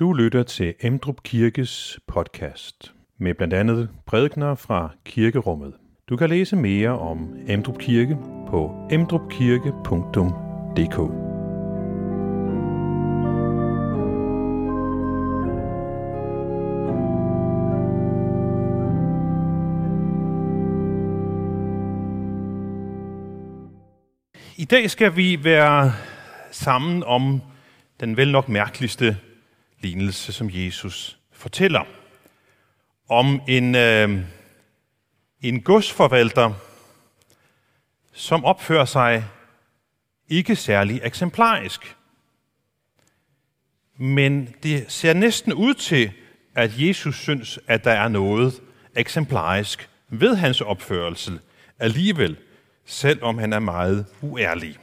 Du lytter til Emdrup Kirkes podcast med blandt andet prædikner fra kirkerummet. Du kan læse mere om Emdrup Kirke på emdrupkirke.dk. I dag skal vi være sammen om den vel nok mærkeligste lignelse, som Jesus fortæller. Om en, øh, en godsforvalter, som opfører sig ikke særlig eksemplarisk. Men det ser næsten ud til, at Jesus synes, at der er noget eksemplarisk ved hans opførelse alligevel, selvom han er meget uærlig.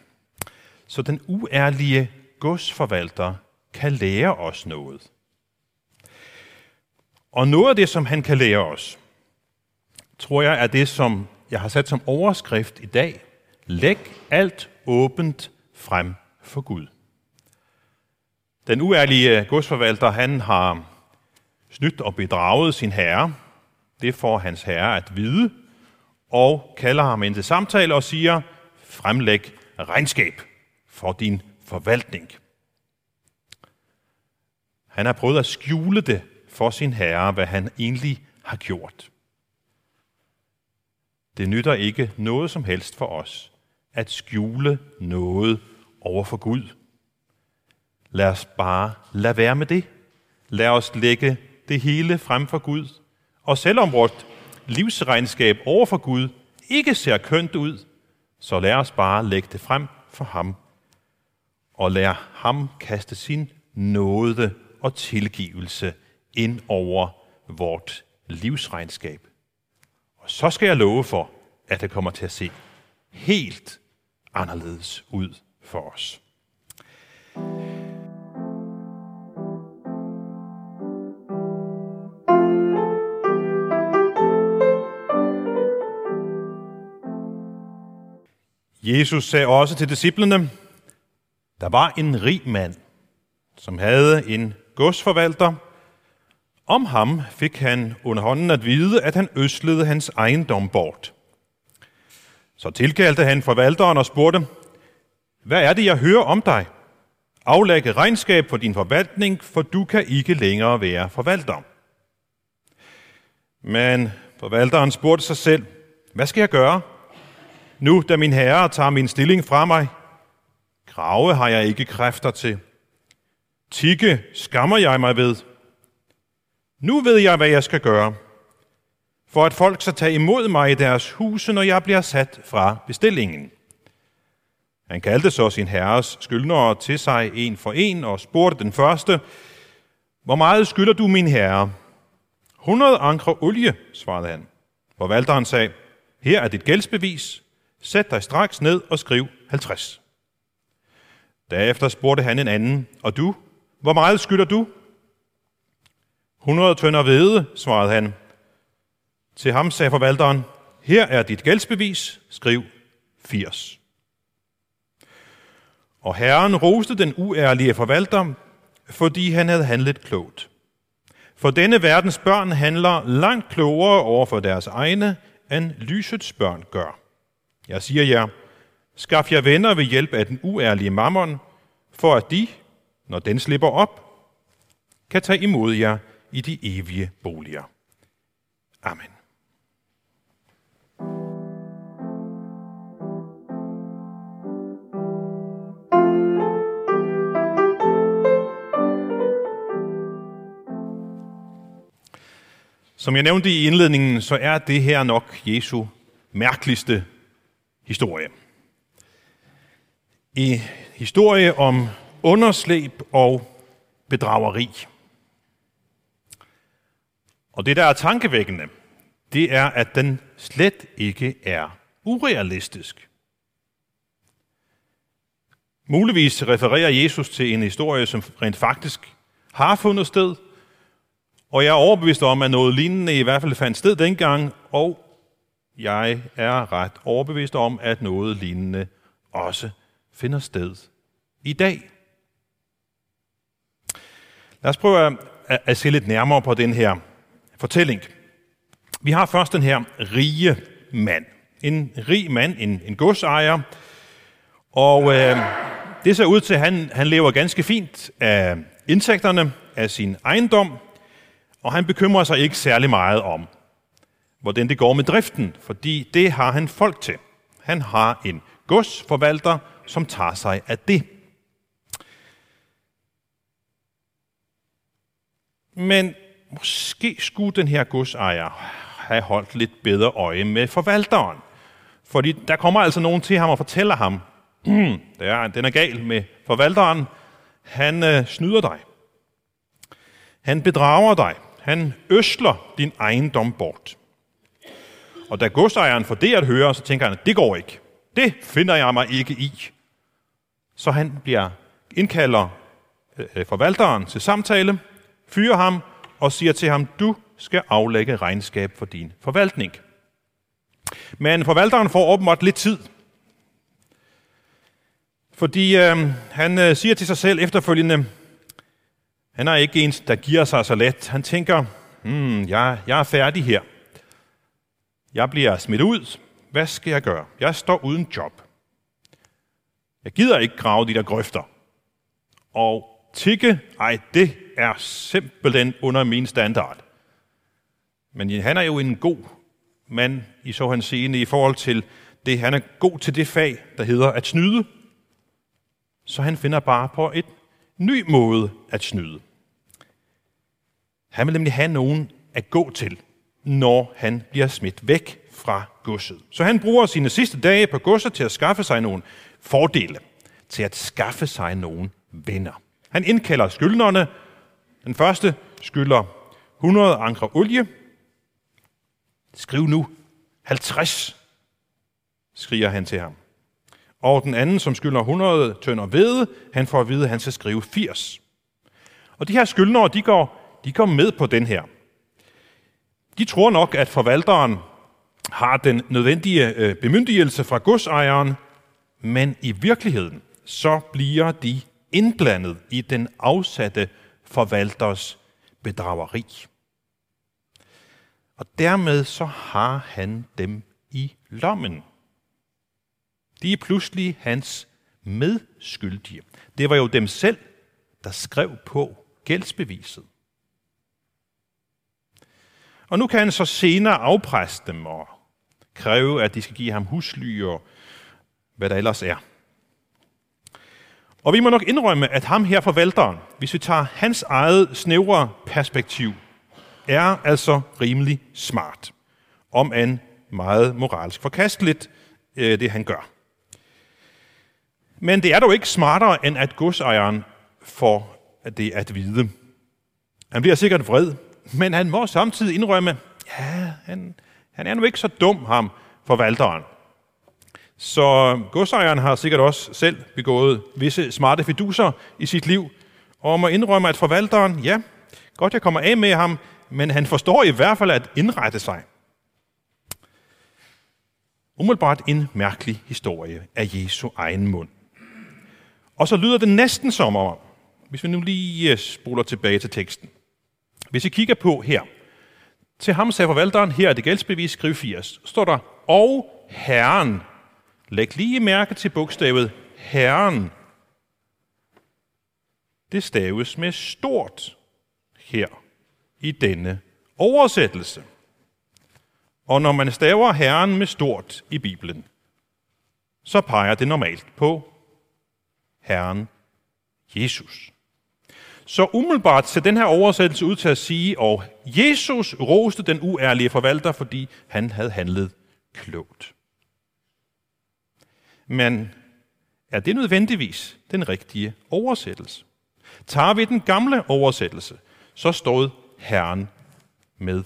Så den uærlige godsforvalter kan lære os noget. Og noget af det, som han kan lære os, tror jeg er det, som jeg har sat som overskrift i dag. Læg alt åbent frem for Gud. Den uærlige godsforvalter, han har snydt og bedraget sin herre. Det får hans herre at vide, og kalder ham ind til samtale og siger, fremlæg regnskab for din forvaltning. Han har prøvet at skjule det for sin herre, hvad han egentlig har gjort. Det nytter ikke noget som helst for os at skjule noget over for Gud. Lad os bare lade være med det. Lad os lægge det hele frem for Gud. Og selvom vores livsregnskab over for Gud ikke ser kønt ud, så lad os bare lægge det frem for ham. Og lad ham kaste sin nåde og tilgivelse ind over vort livsregnskab. Og så skal jeg love for, at det kommer til at se helt anderledes ud for os. Jesus sagde også til disciplene, der var en rig mand, som havde en godsforvalter. Om ham fik han under hånden at vide, at han øslede hans ejendom bort. Så tilkaldte han forvalteren og spurgte, hvad er det, jeg hører om dig? Aflægge regnskab for din forvaltning, for du kan ikke længere være forvalter. Men forvalteren spurgte sig selv, hvad skal jeg gøre? Nu, da min herre tager min stilling fra mig, grave har jeg ikke kræfter til. Tikke skammer jeg mig ved. Nu ved jeg, hvad jeg skal gøre, for at folk skal tage imod mig i deres huse, når jeg bliver sat fra bestillingen. Han kaldte så sin herres skyldnere til sig en for en og spurgte den første, hvor meget skylder du, min herre? 100 ankre olie, svarede han. Forvalteren sagde, her er dit gældsbevis. Sæt dig straks ned og skriv 50. Derefter spurgte han en anden, og du, hvor meget skylder du? 100 tønder hvede, svarede han. Til ham sagde forvalteren, her er dit gældsbevis, skriv 80. Og herren roste den uærlige forvalter, fordi han havde handlet klogt. For denne verdens børn handler langt klogere over for deres egne, end lysets børn gør. Jeg siger jer, skaf jer venner ved hjælp af den uærlige mammon, for at de, når den slipper op, kan tage imod jer i de evige boliger. Amen. Som jeg nævnte i indledningen, så er det her nok Jesu mærkeligste historie. I historie om underslæb og bedrageri. Og det, der er tankevækkende, det er, at den slet ikke er urealistisk. Muligvis refererer Jesus til en historie, som rent faktisk har fundet sted, og jeg er overbevist om, at noget lignende i hvert fald fandt sted dengang, og jeg er ret overbevist om, at noget lignende også finder sted i dag. Lad os prøve at, at se lidt nærmere på den her fortælling. Vi har først den her rige mand. En rig mand, en, en godsejer. Og øh, det ser ud til, at han, han lever ganske fint af indtægterne af sin ejendom, og han bekymrer sig ikke særlig meget om, hvordan det går med driften, fordi det har han folk til. Han har en godsforvalter, som tager sig af det. Men måske skulle den her godsejer have holdt lidt bedre øje med forvalteren. Fordi der kommer altså nogen til ham og fortæller ham, der, den er gal med forvalteren, han øh, snyder dig. Han bedrager dig. Han øsler din ejendom bort. Og da godsejeren får det at høre, så tænker han, det går ikke. Det finder jeg mig ikke i. Så han bliver indkalder øh, øh forvalteren til samtale, fyrer ham og siger til ham, du skal aflægge regnskab for din forvaltning. Men forvalteren får åbenbart lidt tid. Fordi øh, han øh, siger til sig selv efterfølgende, han er ikke en, der giver sig så let. Han tænker, hmm, jeg, jeg er færdig her. Jeg bliver smidt ud. Hvad skal jeg gøre? Jeg står uden job. Jeg gider ikke grave de der grøfter. Og tikke, ej, det er simpelthen under min standard. Men han er jo en god mand i så han scene i forhold til det. Han er god til det fag, der hedder at snyde. Så han finder bare på et ny måde at snyde. Han vil nemlig have nogen at gå til, når han bliver smidt væk fra godset. Så han bruger sine sidste dage på godset til at skaffe sig nogle fordele, til at skaffe sig nogle venner. Han indkalder skyldnerne. Den første skylder 100 ankre olie. Skriv nu 50, skriger han til ham. Og den anden, som skylder 100 tønder hvede, han får at vide, at han skal skrive 80. Og de her skyldnere, de går, de går med på den her. De tror nok, at forvalteren har den nødvendige øh, bemyndigelse fra godsejeren, men i virkeligheden så bliver de indblandet i den afsatte forvalters bedrageri. Og dermed så har han dem i lommen. De er pludselig hans medskyldige. Det var jo dem selv, der skrev på gældsbeviset. Og nu kan han så senere afpresse dem og kræve, at de skal give ham husly og hvad der ellers er. Og vi må nok indrømme, at ham her forvalteren, hvis vi tager hans eget snævre perspektiv, er altså rimelig smart. Om en meget moralsk forkasteligt, øh, det han gør. Men det er dog ikke smartere, end at godsejeren får det at vide. Han bliver sikkert vred, men han må samtidig indrømme, ja, han, han er nu ikke så dum, ham forvalteren. Så godsejeren har sikkert også selv begået visse smarte fiduser i sit liv, og må indrømme, at forvalteren, ja, godt jeg kommer af med ham, men han forstår i hvert fald at indrette sig. Umiddelbart en mærkelig historie af Jesu egen mund. Og så lyder det næsten som om, hvis vi nu lige øh, spoler tilbage til teksten. Hvis I kigger på her, til ham sagde forvalteren, her er det gældsbevis, skriv 80, står der, og Herren. Læg lige mærke til bogstavet Herren. Det staves med stort her i denne oversættelse. Og når man staver Herren med stort i Bibelen, så peger det normalt på Herren Jesus. Så umiddelbart ser den her oversættelse ud til at sige, og Jesus roste den uærlige forvalter, fordi han havde handlet klogt. Men er det nødvendigvis den rigtige oversættelse? Tager vi den gamle oversættelse, så stod Herren med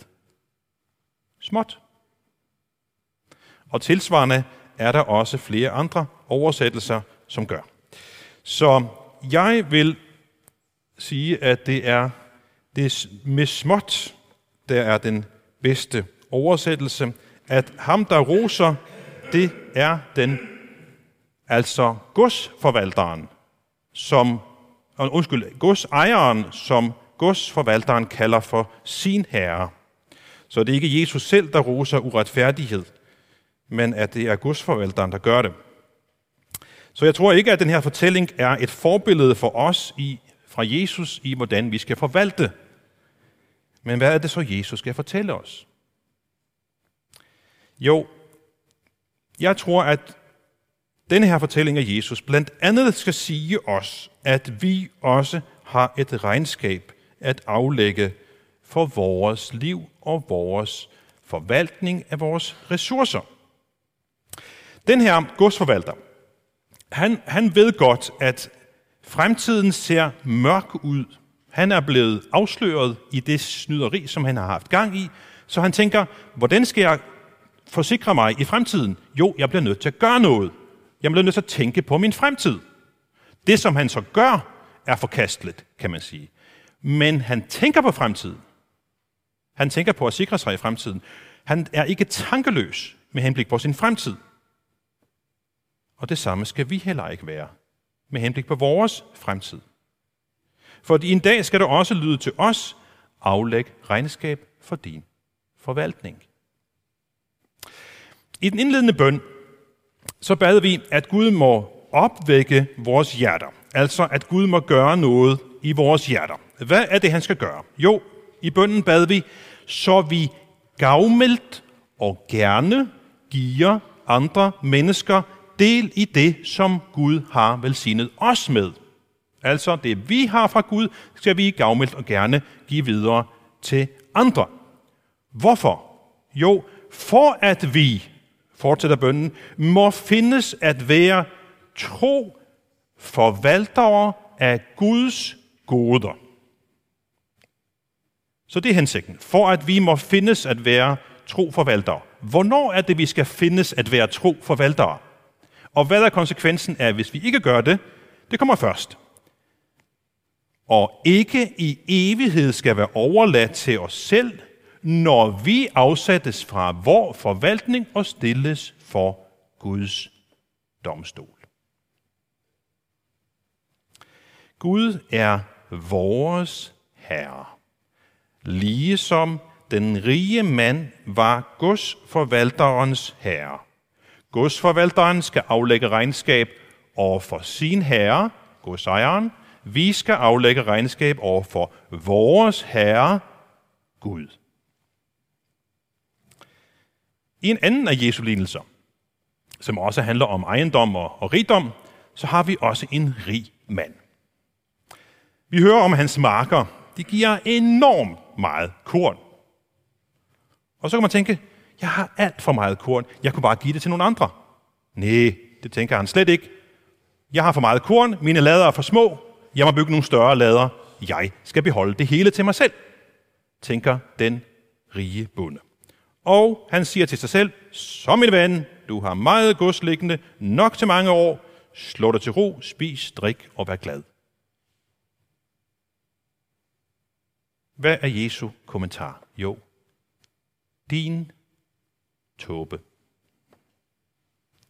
småt. Og tilsvarende er der også flere andre oversættelser, som gør. Så jeg vil sige, at det er det med småt, der er den bedste oversættelse. At ham, der roser, det er den, altså godsforvalteren, som, øh, undskyld, godsejeren, som godsforvalteren kalder for sin herre. Så det er ikke Jesus selv, der roser uretfærdighed, men at det er godsforvalteren, der gør det. Så jeg tror ikke, at den her fortælling er et forbillede for os i, fra Jesus i, hvordan vi skal forvalte. Men hvad er det så, Jesus skal fortælle os? Jo, jeg tror, at denne her fortælling af Jesus blandt andet skal sige os, at vi også har et regnskab at aflægge for vores liv og vores forvaltning af vores ressourcer. Den her godsforvalter, han, han ved godt, at fremtiden ser mørk ud. Han er blevet afsløret i det snyderi, som han har haft gang i, så han tænker, hvordan skal jeg forsikre mig i fremtiden? Jo, jeg bliver nødt til at gøre noget. Jeg bliver nødt til at tænke på min fremtid. Det, som han så gør, er forkasteligt, kan man sige. Men han tænker på fremtiden. Han tænker på at sikre sig i fremtiden. Han er ikke tankeløs med henblik på sin fremtid. Og det samme skal vi heller ikke være med henblik på vores fremtid. For en dag skal det også lyde til os, aflæg regnskab for din forvaltning. I den indledende bøn, så bad vi, at Gud må opvække vores hjerter. Altså, at Gud må gøre noget i vores hjerter. Hvad er det, han skal gøre? Jo, i bønden bad vi, så vi gavmildt og gerne giver andre mennesker del i det, som Gud har velsignet os med. Altså det, vi har fra Gud, skal vi gavmildt og gerne give videre til andre. Hvorfor? Jo, for at vi, fortsætter bønden, må findes at være tro forvaltere af Guds goder. Så det er hensigten. For at vi må findes at være tro forvaltere. Hvornår er det, vi skal findes at være tro forvaltere? Og hvad er konsekvensen af, hvis vi ikke gør det? Det kommer først. Og ikke i evighed skal være overladt til os selv, når vi afsættes fra vor forvaltning og stilles for Guds domstol. Gud er vores Herre. Ligesom den rige mand var godsforvalterens herre. Godsforvalteren skal aflægge regnskab over for sin herre, godsejeren. Vi skal aflægge regnskab over for vores herre, Gud. I en anden af Jesu lignelser, som også handler om ejendom og rigdom, så har vi også en rig mand. Vi hører om hans marker. De giver enormt meget korn. Og så kan man tænke, jeg har alt for meget korn. Jeg kunne bare give det til nogle andre. Nej, det tænker han slet ikke. Jeg har for meget korn, mine lader er for små, jeg må bygge nogle større lader. Jeg skal beholde det hele til mig selv, tænker den rige bonde. Og han siger til sig selv, så min ven, du har meget gods liggende, nok til mange år, slå dig til ro, spis, drik og vær glad. Hvad er Jesu kommentar? Jo, din tåbe.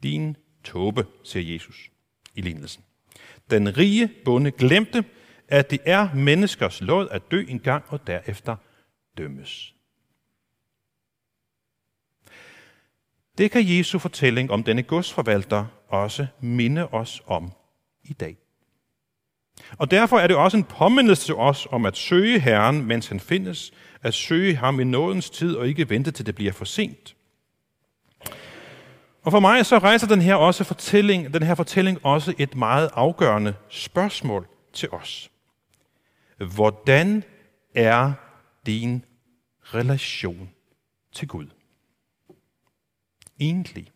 Din tåbe, siger Jesus i lignelsen. Den rige bonde glemte, at det er menneskers lod at dø en gang og derefter dømmes. Det kan Jesu fortælling om denne godsforvalter også minde os om i dag. Og derfor er det også en påmindelse til os om at søge Herren, mens han findes, at søge ham i nådens tid og ikke vente til det bliver for sent. Og for mig så rejser den her, også fortælling, den her fortælling også et meget afgørende spørgsmål til os. Hvordan er din relation til Gud? Egentlig.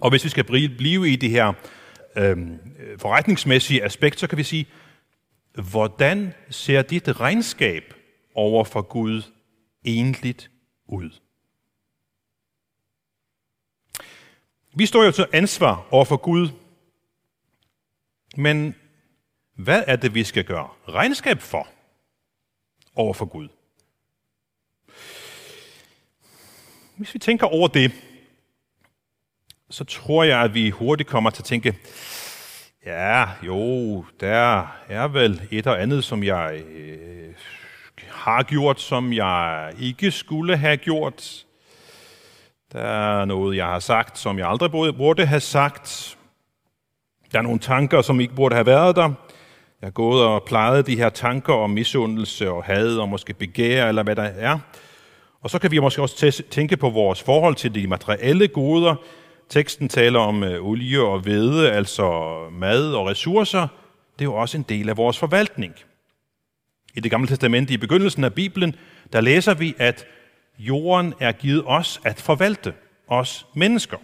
Og hvis vi skal blive i det her øh, forretningsmæssige aspekt, så kan vi sige, hvordan ser dit regnskab over for Gud egentlig ud? Vi står jo til ansvar over for Gud, men hvad er det, vi skal gøre regnskab for over for Gud? Hvis vi tænker over det, så tror jeg, at vi hurtigt kommer til at tænke, Ja, jo, der er vel et og andet, som jeg øh, har gjort, som jeg ikke skulle have gjort. Der er noget, jeg har sagt, som jeg aldrig burde have sagt. Der er nogle tanker, som ikke burde have været der. Jeg er gået og plejet de her tanker om misundelse og had og måske begær eller hvad der er. Og så kan vi måske også tænke på vores forhold til de materielle goder. Teksten taler om øh, olie og hvede, altså mad og ressourcer. Det er jo også en del af vores forvaltning. I det gamle testamente i begyndelsen af Bibelen, der læser vi, at jorden er givet os at forvalte, os mennesker.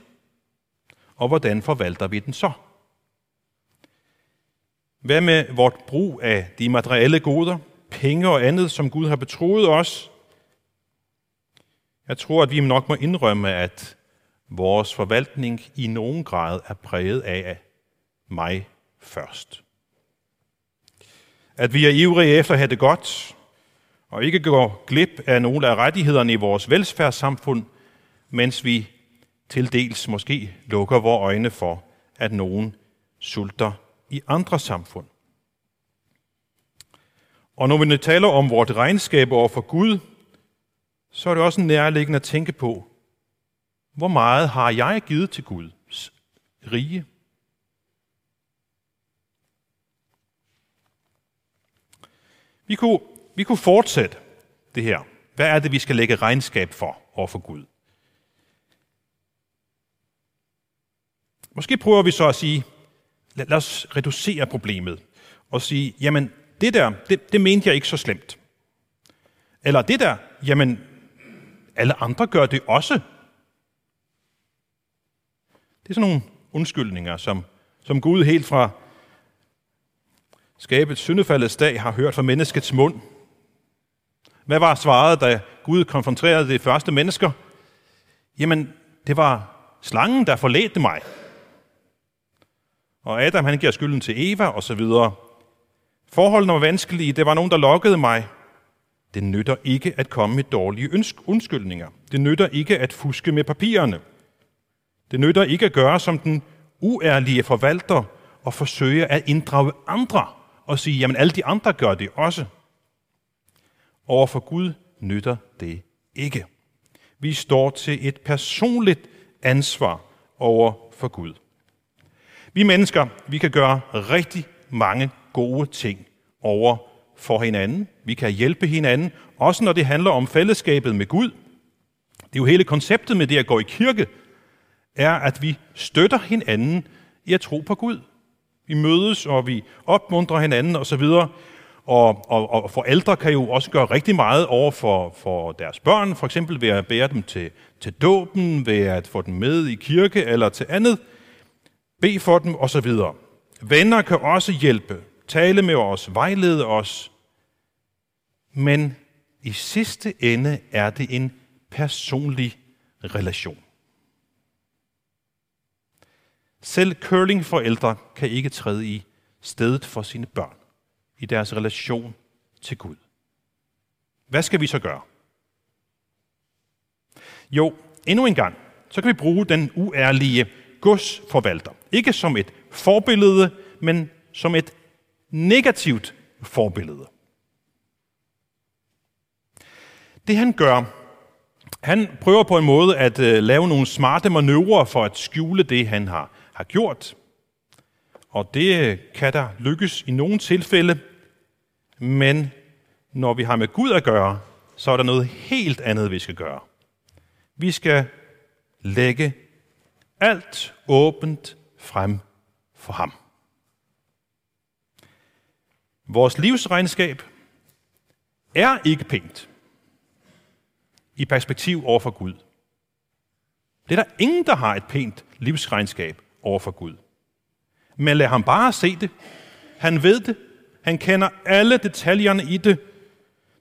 Og hvordan forvalter vi den så? Hvad med vort brug af de materielle goder, penge og andet, som Gud har betroet os? Jeg tror, at vi nok må indrømme, at vores forvaltning i nogen grad er præget af mig først. At vi er ivrige efter at have det godt, og ikke går glip af nogle af rettighederne i vores velfærdssamfund, mens vi til dels måske lukker vores øjne for, at nogen sulter i andre samfund. Og når vi taler om vores regnskab over for Gud, så er det også nærliggende at tænke på, hvor meget har jeg givet til Guds rige? Vi kunne, vi kunne fortsætte det her. Hvad er det, vi skal lægge regnskab for over for Gud? Måske prøver vi så at sige, lad, lad os reducere problemet og sige, jamen det der, det, det mente jeg ikke så slemt. Eller det der, jamen alle andre gør det også. Det er sådan nogle undskyldninger, som, som Gud helt fra skabet syndefaldets dag har hørt fra menneskets mund. Hvad var svaret, da Gud konfronterede de første mennesker? Jamen, det var slangen, der forledte mig. Og Adam, han giver skylden til Eva, og så videre. Forholdene var vanskelige. Det var nogen, der lokkede mig. Det nytter ikke at komme med dårlige undskyldninger. Det nytter ikke at fuske med papirerne. Det nytter ikke at gøre som den uærlige forvalter og forsøge at inddrage andre og sige, jamen alle de andre gør det også. Over for Gud nytter det ikke. Vi står til et personligt ansvar over for Gud. Vi mennesker, vi kan gøre rigtig mange gode ting over for hinanden. Vi kan hjælpe hinanden, også når det handler om fællesskabet med Gud. Det er jo hele konceptet med det at gå i kirke, er, at vi støtter hinanden i at tro på Gud. Vi mødes, og vi opmuntrer hinanden osv. Og, og, og forældre kan jo også gøre rigtig meget over for, for deres børn, for eksempel ved at bære dem til, til dåben, ved at få dem med i kirke eller til andet. Be for dem osv. Venner kan også hjælpe, tale med os, vejlede os. Men i sidste ende er det en personlig relation. Selv curlingforældre kan ikke træde i stedet for sine børn i deres relation til Gud. Hvad skal vi så gøre? Jo, endnu en gang, så kan vi bruge den uærlige godsforvalter. Ikke som et forbillede, men som et negativt forbillede. Det han gør, han prøver på en måde at øh, lave nogle smarte manøvrer for at skjule det, han har, har gjort. Og det øh, kan der lykkes i nogle tilfælde, men når vi har med Gud at gøre, så er der noget helt andet, vi skal gøre. Vi skal lægge alt åbent frem for ham. Vores livsregnskab er ikke pænt i perspektiv over for Gud. Det er der ingen, der har et pænt livsregnskab over for Gud. Men lad ham bare se det. Han ved det. Han kender alle detaljerne i det.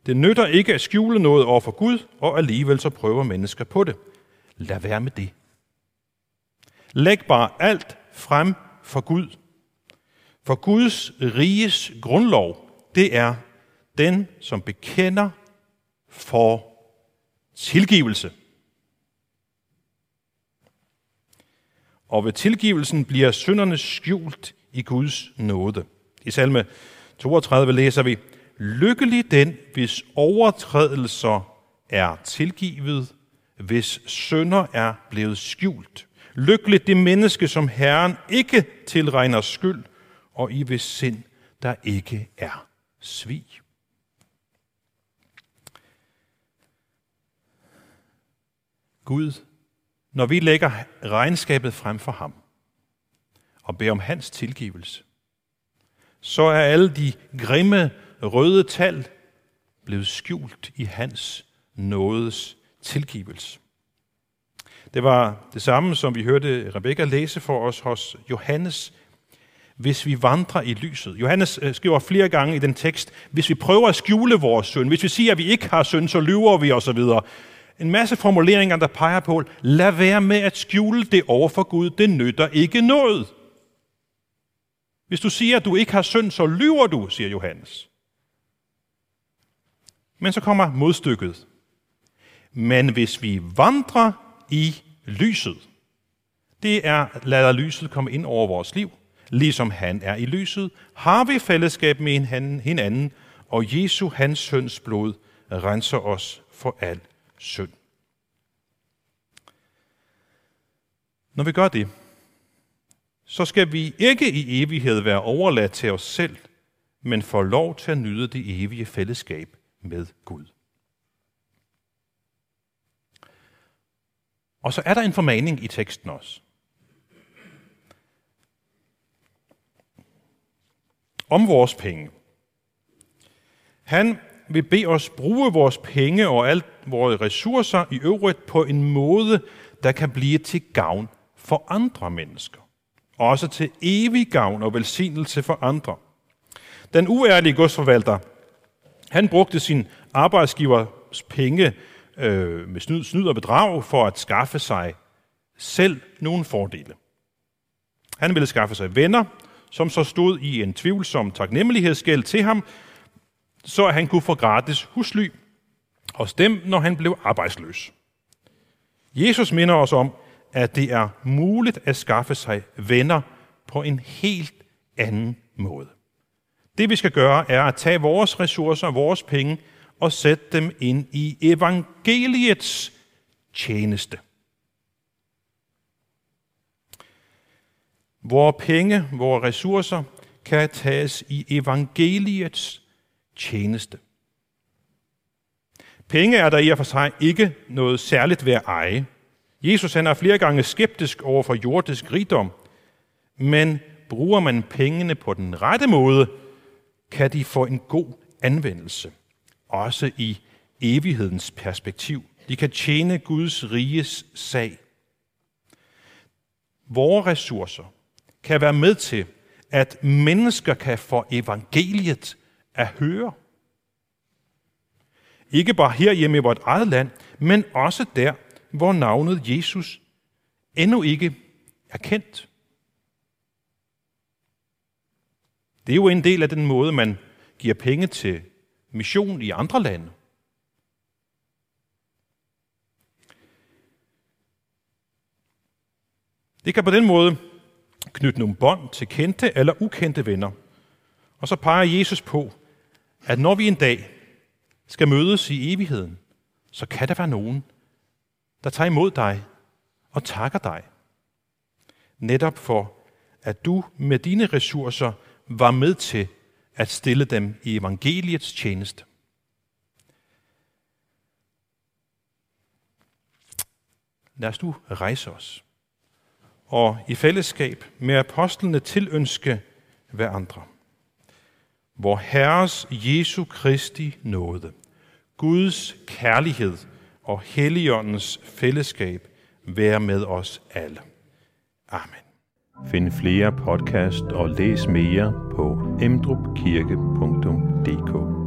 Det nytter ikke at skjule noget over for Gud, og alligevel så prøver mennesker på det. Lad være med det. Læg bare alt frem for Gud. For Guds riges grundlov, det er den, som bekender for tilgivelse. Og ved tilgivelsen bliver synderne skjult i Guds nåde. I salme 32 læser vi, Lykkelig den, hvis overtrædelser er tilgivet, hvis sønder er blevet skjult. Lykkelig det menneske, som Herren ikke tilregner skyld, og i hvis sind der ikke er svig. Gud, når vi lægger regnskabet frem for ham og beder om hans tilgivelse, så er alle de grimme røde tal blevet skjult i hans nådes tilgivelse. Det var det samme, som vi hørte Rebekka læse for os hos Johannes hvis vi vandrer i lyset. Johannes øh, skriver flere gange i den tekst, hvis vi prøver at skjule vores synd, hvis vi siger, at vi ikke har synd, så lyver vi osv. En masse formuleringer, der peger på, lad være med at skjule det over for Gud, det nytter ikke noget. Hvis du siger, at du ikke har synd, så lyver du, siger Johannes. Men så kommer modstykket. Men hvis vi vandrer i lyset, det er, lader lyset komme ind over vores liv, ligesom han er i lyset, har vi fællesskab med hinanden, og Jesu, hans søns blod, renser os for al synd. Når vi gør det, så skal vi ikke i evighed være overladt til os selv, men få lov til at nyde det evige fællesskab med Gud. Og så er der en formaning i teksten også. om vores penge. Han vil bede os bruge vores penge og alt vores ressourcer i øvrigt på en måde, der kan blive til gavn for andre mennesker. Også til evig gavn og velsignelse for andre. Den uærlige godsforvalter, han brugte sin arbejdsgivers penge øh, med snyd, snyd og bedrag for at skaffe sig selv nogle fordele. Han ville skaffe sig venner, som så stod i en tvivlsom taknemmelighedsgæld til ham, så han kunne få gratis husly hos dem, når han blev arbejdsløs. Jesus minder os om, at det er muligt at skaffe sig venner på en helt anden måde. Det vi skal gøre, er at tage vores ressourcer, vores penge, og sætte dem ind i evangeliets tjeneste. Vore penge, vores ressourcer kan tages i evangeliets tjeneste. Penge er der i og for sig ikke noget særligt ved at eje. Jesus han er flere gange skeptisk over for jordisk rigdom, men bruger man pengene på den rette måde, kan de få en god anvendelse, også i evighedens perspektiv. De kan tjene Guds riges sag. Vore ressourcer, kan være med til, at mennesker kan få evangeliet at høre. Ikke bare her hjemme i vort eget land, men også der, hvor navnet Jesus endnu ikke er kendt. Det er jo en del af den måde, man giver penge til mission i andre lande. Det kan på den måde knytte nogle bånd til kendte eller ukendte venner. Og så peger Jesus på, at når vi en dag skal mødes i evigheden, så kan der være nogen, der tager imod dig og takker dig. Netop for, at du med dine ressourcer var med til at stille dem i evangeliets tjeneste. Lad os nu rejse os og i fællesskab med apostlene tilønske hver andre. Vor Herres Jesu Kristi nåde, Guds kærlighed og Helligåndens fællesskab være med os alle. Amen. Find flere podcast og læs mere på emdrupkirke.dk